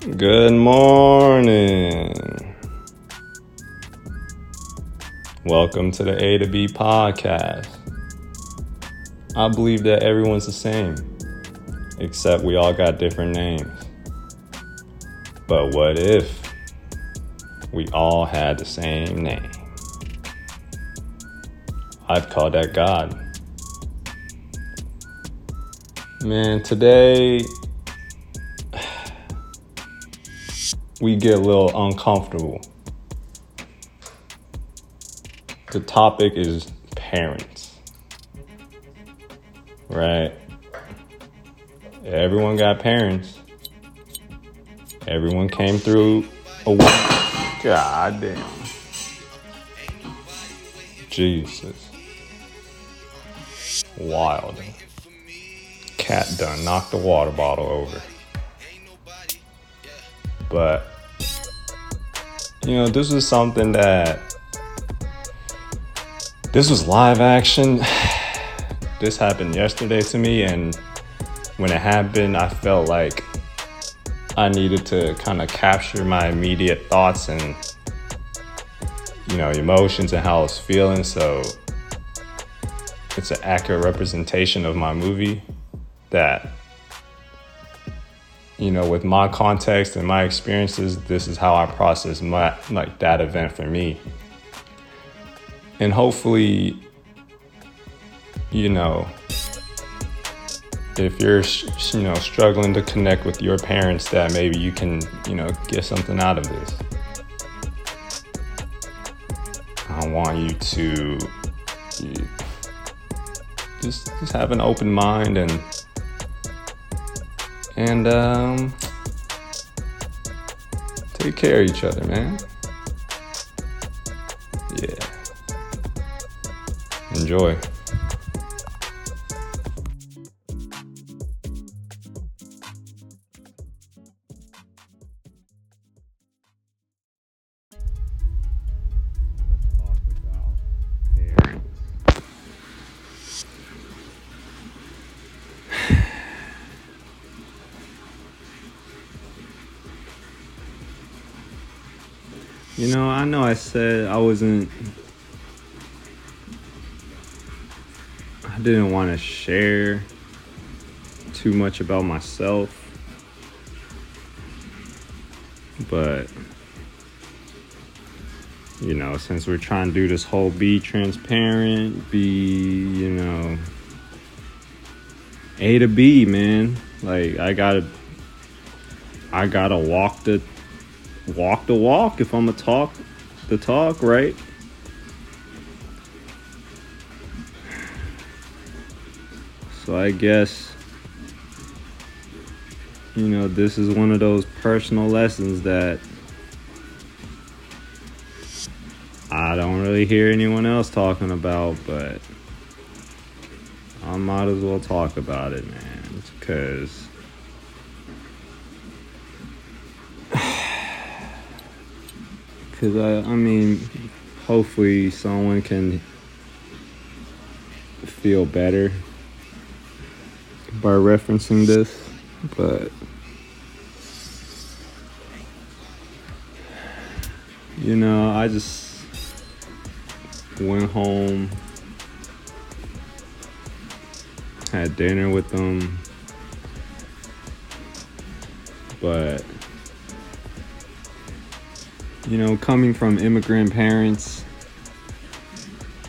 Good morning. Welcome to the A to B podcast. I believe that everyone's the same, except we all got different names. But what if we all had the same name? I'd call that God. Man, today we get a little uncomfortable. The topic is parents. Right? Everyone got parents. Everyone came through a God damn. Jesus. Wild. Cat done knocked the water bottle over. But you know, this was something that this was live action. This happened yesterday to me, and when it happened, I felt like I needed to kind of capture my immediate thoughts and you know emotions and how I was feeling. So it's an accurate representation of my movie that you know, with my context and my experiences, this is how I process my like that event for me. And hopefully, you know, if you're you know struggling to connect with your parents, that maybe you can you know get something out of this. I want you to just just have an open mind and and um, take care of each other, man. Yeah. Enjoy. You know, I know I said I wasn't. I didn't want to share too much about myself. But, you know, since we're trying to do this whole be transparent, be, you know, A to B, man. Like, I gotta. I gotta walk the walk the walk if I'm gonna talk the talk, right? So I guess you know this is one of those personal lessons that I don't really hear anyone else talking about, but I might as well talk about it, man, because because I, I mean, hopefully someone can feel better by referencing this, but you know, I just went home, had dinner with them, but you know, coming from immigrant parents,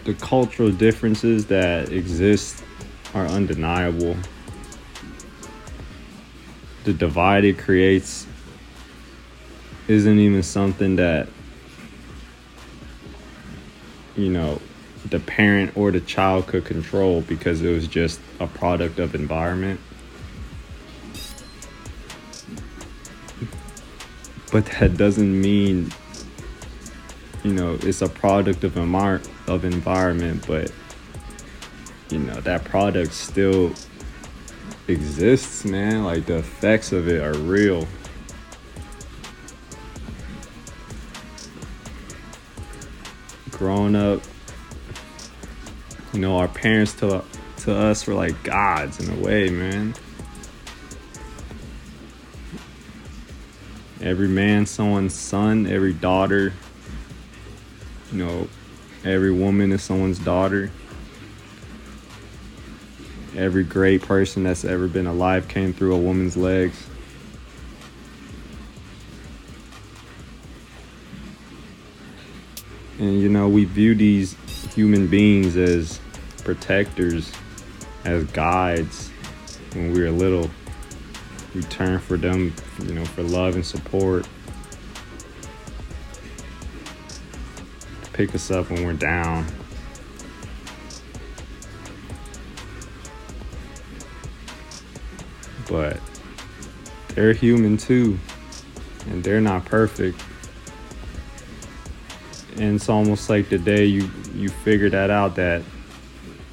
the cultural differences that exist are undeniable. The divide it creates isn't even something that, you know, the parent or the child could control because it was just a product of environment. But that doesn't mean you know it's a product of envir- of environment, but you know that product still exists, man. Like the effects of it are real. Growing up, you know, our parents to to us were like gods in a way, man. Every man someone's son, every daughter you know, every woman is someone's daughter. Every great person that's ever been alive came through a woman's legs. And you know, we view these human beings as protectors, as guides when we were little. We turn for them, you know, for love and support. Pick us up when we're down. But they're human too, and they're not perfect. And it's almost like the day you you figure that out that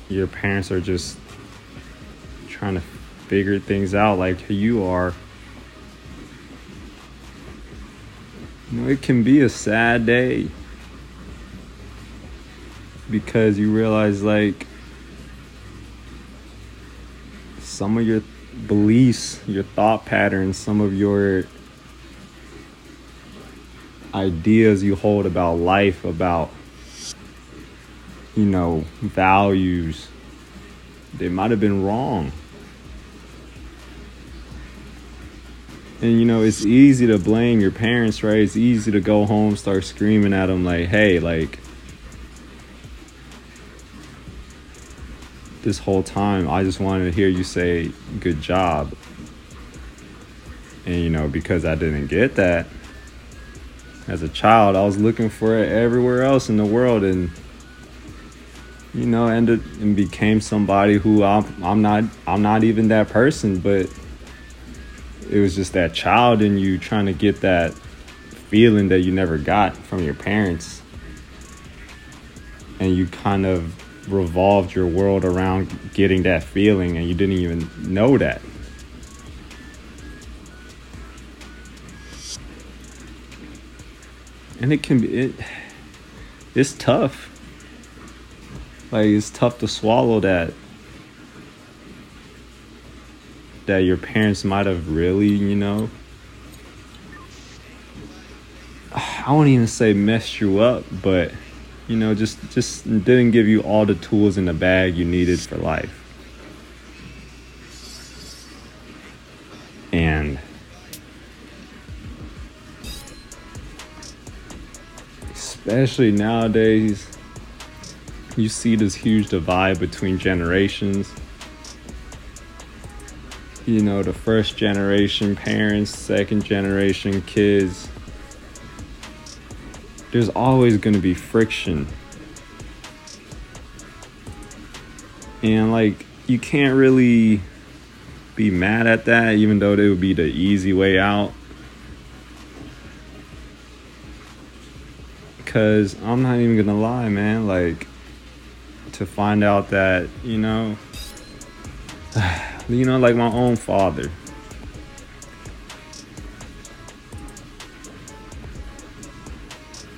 your parents are just trying to figure things out like you are. You know it can be a sad day because you realize like some of your beliefs your thought patterns some of your ideas you hold about life, about, you know, values, they might have been wrong. And you know, it's easy to blame your parents, right? It's easy to go home, start screaming at them, like, hey, like, this whole time, I just wanted to hear you say, good job. And you know, because I didn't get that, as a child. I was looking for it everywhere else in the world, and you know, ended and became somebody who I'm, I'm not. I'm not even that person, but it was just that child in you trying to get that feeling that you never got from your parents, and you kind of revolved your world around getting that feeling, and you didn't even know that. and it can be it it's tough like it's tough to swallow that that your parents might have really you know i won't even say messed you up but you know just just didn't give you all the tools in the bag you needed for life and especially nowadays, you see this huge divide between generations. You know, the first generation parents, second generation kids. There's always going to be friction. And, like, you can't really be mad at that, even though it would be the easy way out. because I'm not even gonna lie, man. Like to find out that you know, you know, like my own father.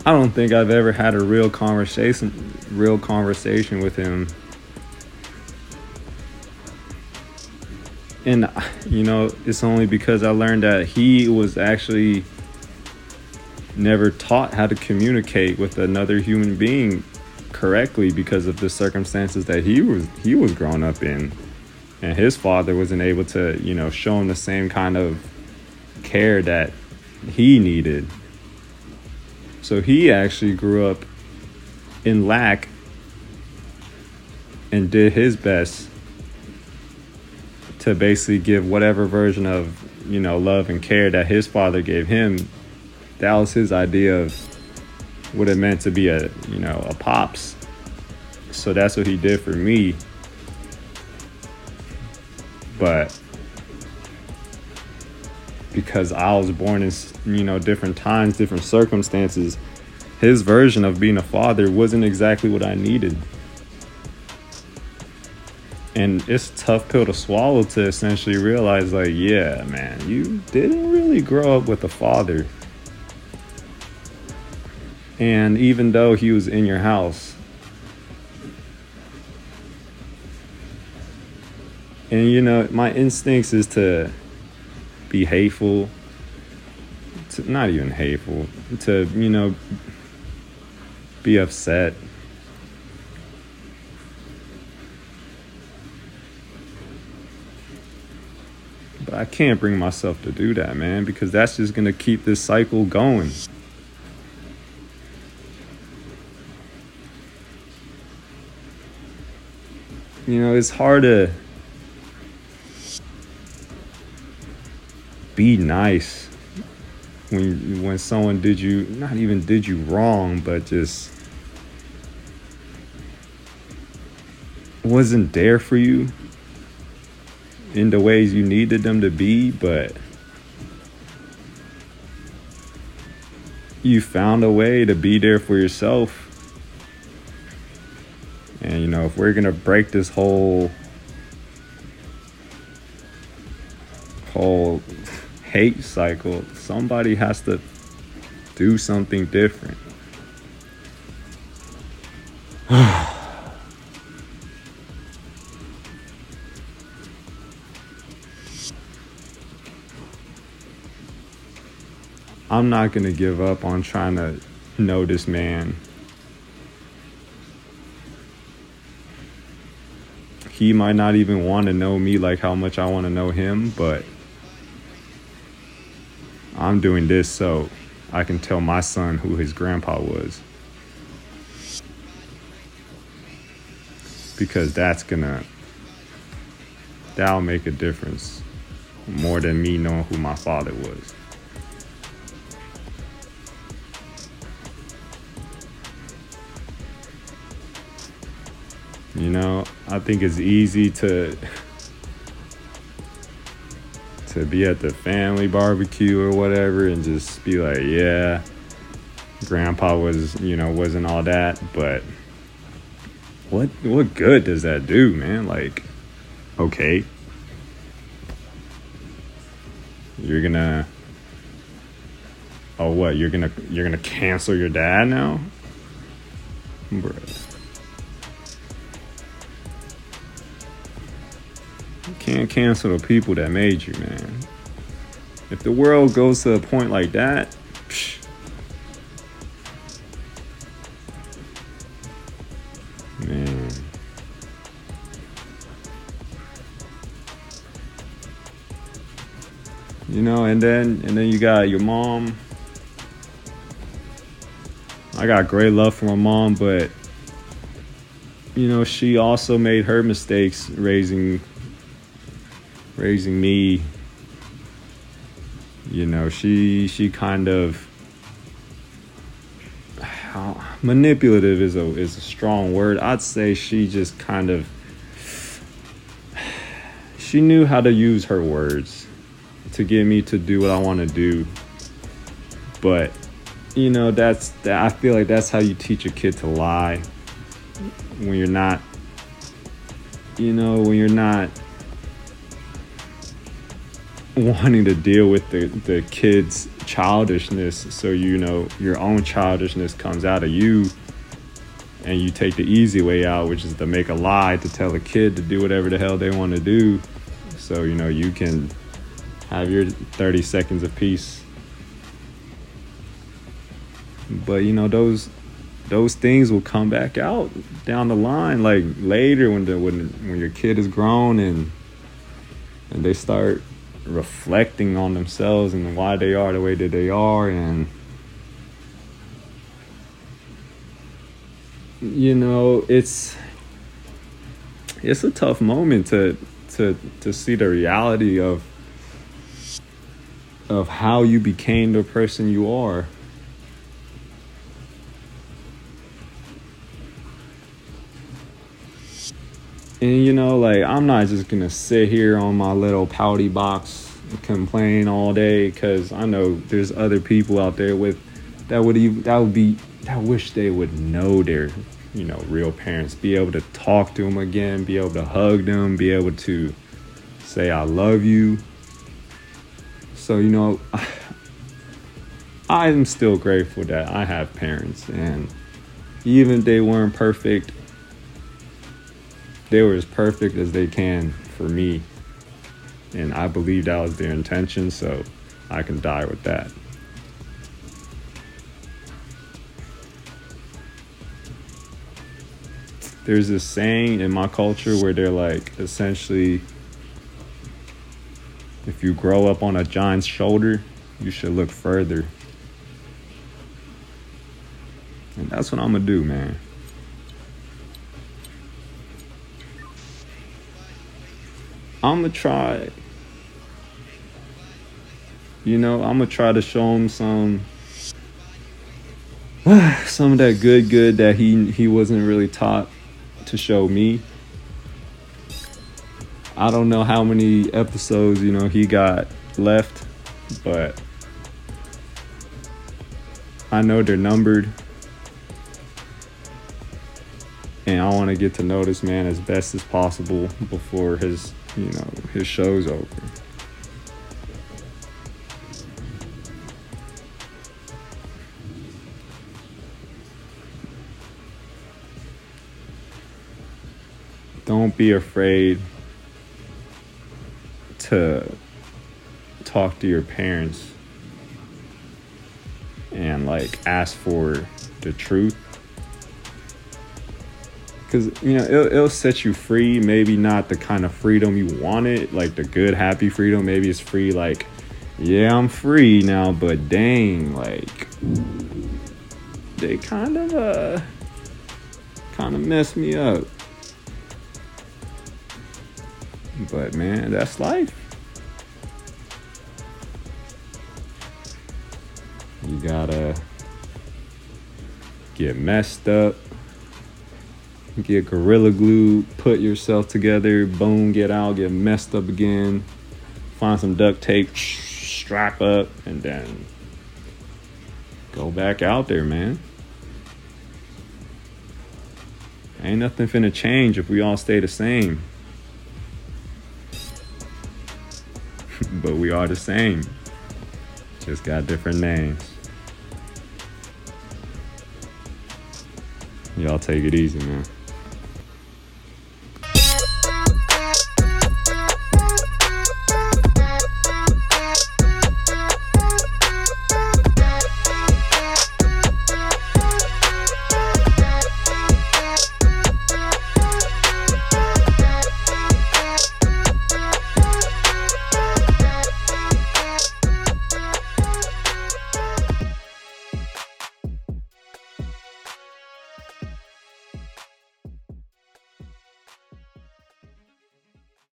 I don't think I've ever had a real conversation, real conversation with him. And you know, it's only because I learned that he was actually never taught how to communicate with another human being correctly because of the circumstances that he was he was growing up in and his father wasn't able to you know show him the same kind of care that he needed so he actually grew up in lack and did his best to basically give whatever version of you know love and care that his father gave him. That was his idea of what it meant to be a you know a pops. So that's what he did for me. But because I was born in you know different times different circumstances. His version of being a father wasn't exactly what I needed. And it's a tough pill to swallow to essentially realize like yeah man you didn't really grow up with a father. And even though he was in your house, and you know, my instincts is to be hateful, to, not even hateful, to, you know, be upset. But I can't bring myself to do that, man, because that's just to keep this cycle going. You know, it's hard to be nice when when someone did you not even did you wrong, but just wasn't there for you in the ways you needed them to be, but you found a way to be there for yourself. And you know, if we're gonna break this whole hate cycle, somebody has to do something different. I'm not going to give up on trying to know this man. He might not even want to know me like how much I want to know him, but I'm doing this so I can tell my son who his grandpa was. Because that's gonna, that'll make a difference more than me knowing who my father was. You know, I think it's easy to to be at the family barbecue or whatever and just be like, yeah, grandpa was, you know, wasn't all that, but what what good does that do, man? Like, okay. You're gonna Oh what, you're gonna you're gonna cancel your dad now? Bruh. Can't cancel the people that made you, man. If the world goes to a point like that, psh, man. You know, and then and then you got your mom. I got great love for my mom, but you know, she also made her mistakes raising raising me you know she she kind of manipulative is a is a strong word. I'd say she just kind of she knew how to use her words to get me to do what i want to do. But you know that's that i feel like that's how you teach a kid to lie. When you're not you know when you're not wanting to deal with the, the kids' childishness so you know your own childishness comes out of you and you take the easy way out which is to make a lie to tell a kid to do whatever the hell they want to do. So you know you can have your 30 seconds of peace but you know those those things will come back out down the line like later when the when when your kid is grown and and they start reflecting on themselves and why they are the way that they are and you know it's it's a tough moment to to to see the reality of of how you became the person you are And you know, like I'm not just gonna sit here on my little pouty box and complain all day because I know there's other people out there with that would even that would be that wish they would know their you know real parents, be able to talk to them again, be able to hug them, be able to say I love you. So you know, I'm still grateful that I have parents, and even if they weren't perfect, they were as perfect as they can for me. And I believe that was their intention, so I can die with that. There's this saying in my culture where they're like, essentially, if you grow up on a giant's shoulder, you should look further. And that's what I'm gonna do, man. I'm gonna try. You know, I'm gonna try to show him some some of that good good that he he wasn't really taught to show me. I don't know how many episodes, you know, he got left, but I know they're numbered. And I want to get to know this man as best as possible before his you know, his show's over. Don't be afraid to talk to your parents and like ask for the truth because you know it'll, it'll set you free maybe not the kind of freedom you wanted like the good happy freedom. Maybe it's free like yeah i'm free now but dang like they kind of uh kind of messed me up. But man that's life. You gotta get messed up get gorilla glue, put yourself together, boom, get out, get messed up again, find some duct tape, strap up, and then go back out there, man. Ain't nothing finna change if we all stay the same. but we are the same. Just got different names. Y'all take it easy, man.